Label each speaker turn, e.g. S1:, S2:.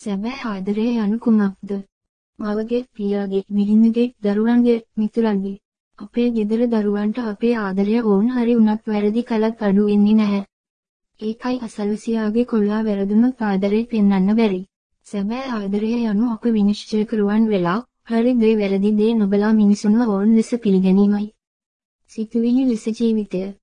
S1: සැබෑ ආදරය යනු කුමක්ද? මවගේ, පියාගේ, බිරිඳගේ, දරුවන්ගේ, මිතුරන්ගේ. අපේ ගෙදර දරුවන්ට අපේ ආදරය ඕන් හරි උනත් වැරදි කළත් අඩු වෙන්නේ නැහැ. ඒකයි අසල්වැසියාගේ කොල්ලා වැරදුනොත් ආදරේ පෙන්වන්න බැරි. සැබෑ ආදරය යනු අප විනිශ්චය කරුවන් වෙලා, හරි දේ වැරදි දේ නොබලා මිනිසුන්ව ඕන් ලෙස පිළිගැනීමයි. සිතුවිලි ලෙස ජීවිතය